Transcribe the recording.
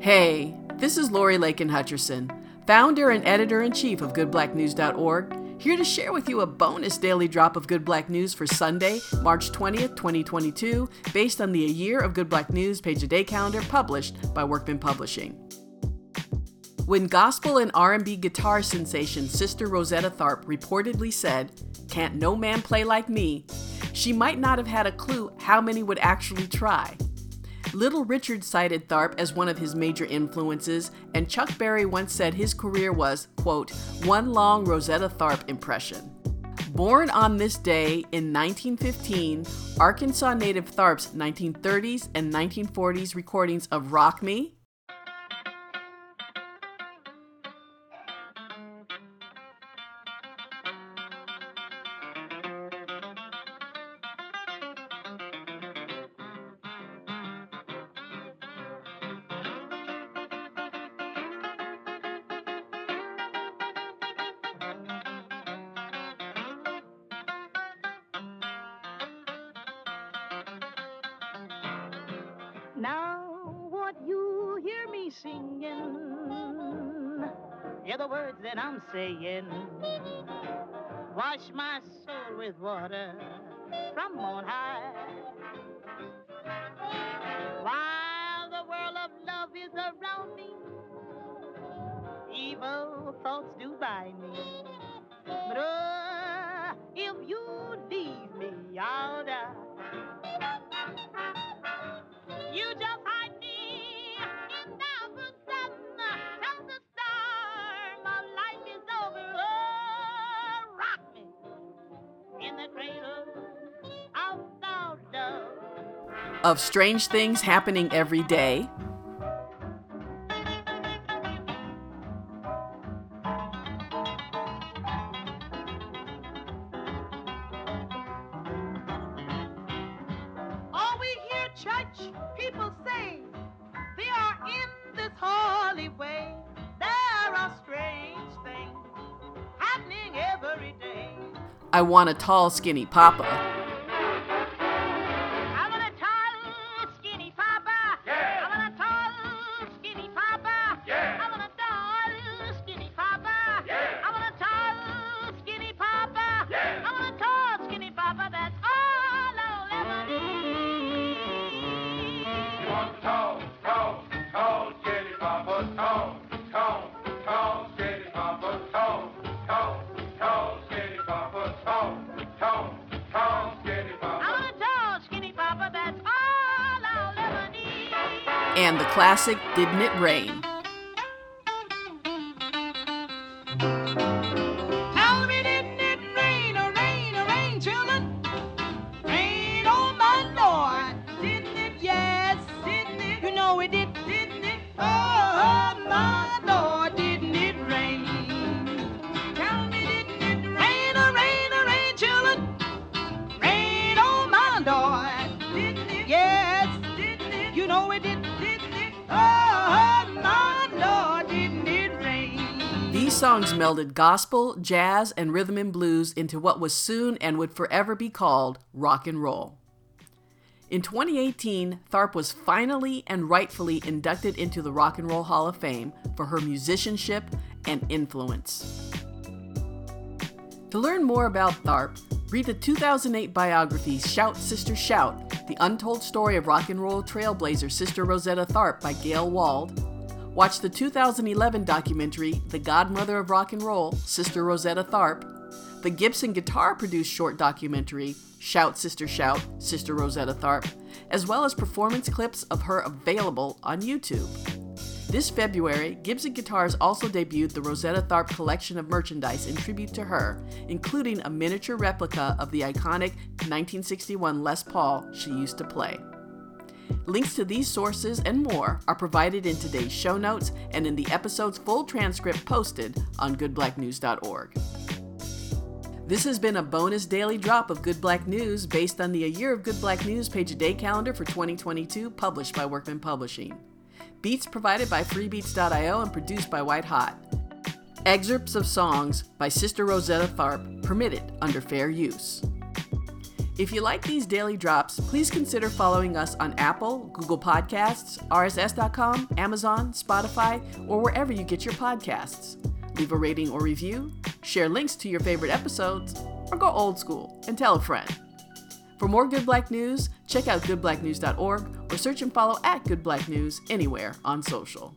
Hey, this is Lori Lakin Hutcherson, founder and editor in chief of GoodBlackNews.org, here to share with you a bonus daily drop of Good Black News for Sunday, March 20th, 2022, based on the A Year of Good Black News page a day calendar published by Workman Publishing. When gospel and R&B guitar sensation Sister Rosetta Tharpe reportedly said, "Can't no man play like me," she might not have had a clue how many would actually try. Little Richard cited Tharpe as one of his major influences, and Chuck Berry once said his career was, quote, one long Rosetta Tharpe impression. Born on this day in 1915, Arkansas native Tharpe's 1930s and 1940s recordings of Rock Me, Now, what you hear me singing, hear the words that I'm saying. Wash my soul with water from on high. While the world of love is around me, evil thoughts do by me. But uh, if you leave me, I'll die. Of strange things happening every day, All we hear church people say, they are in this holy way. There are strange things happening every day. I want a tall, skinny papa. And the classic Didn't It Rain? Tell me, didn't it rain, oh, rain, oh, rain, children? Rain, on my noy yes you know it did oh, my Lord, didn't it? Rain tell me didn't it rain a rain or rain chillin' rain on my door didn't it yes, didn't it? You know it did, These songs melded gospel, jazz, and rhythm and blues into what was soon and would forever be called rock and roll. In 2018, Tharpe was finally and rightfully inducted into the Rock and Roll Hall of Fame for her musicianship and influence. To learn more about Tharpe, read the 2008 biography Shout Sister Shout The Untold Story of Rock and Roll Trailblazer Sister Rosetta Tharpe by Gayle Wald. Watch the 2011 documentary The Godmother of Rock and Roll Sister Rosetta Tharpe. The Gibson guitar produced short documentary Shout Sister Shout Sister Rosetta Tharpe, as well as performance clips of her available on YouTube. This February, Gibson Guitars also debuted the Rosetta Tharpe collection of merchandise in tribute to her, including a miniature replica of the iconic 1961 Les Paul she used to play. Links to these sources and more are provided in today's show notes and in the episode's full transcript posted on goodblacknews.org. This has been a bonus daily drop of Good Black News based on the A Year of Good Black News page a day calendar for 2022 published by Workman Publishing. Beats provided by freebeats.io and produced by White Hot. Excerpts of songs by Sister Rosetta Tharpe permitted under fair use. If you like these daily drops, please consider following us on Apple, Google Podcasts, RSS.com, Amazon, Spotify, or wherever you get your podcasts. Leave a rating or review, share links to your favorite episodes, or go old school and tell a friend. For more Good Black News, check out goodblacknews.org or search and follow at Good Black News anywhere on social.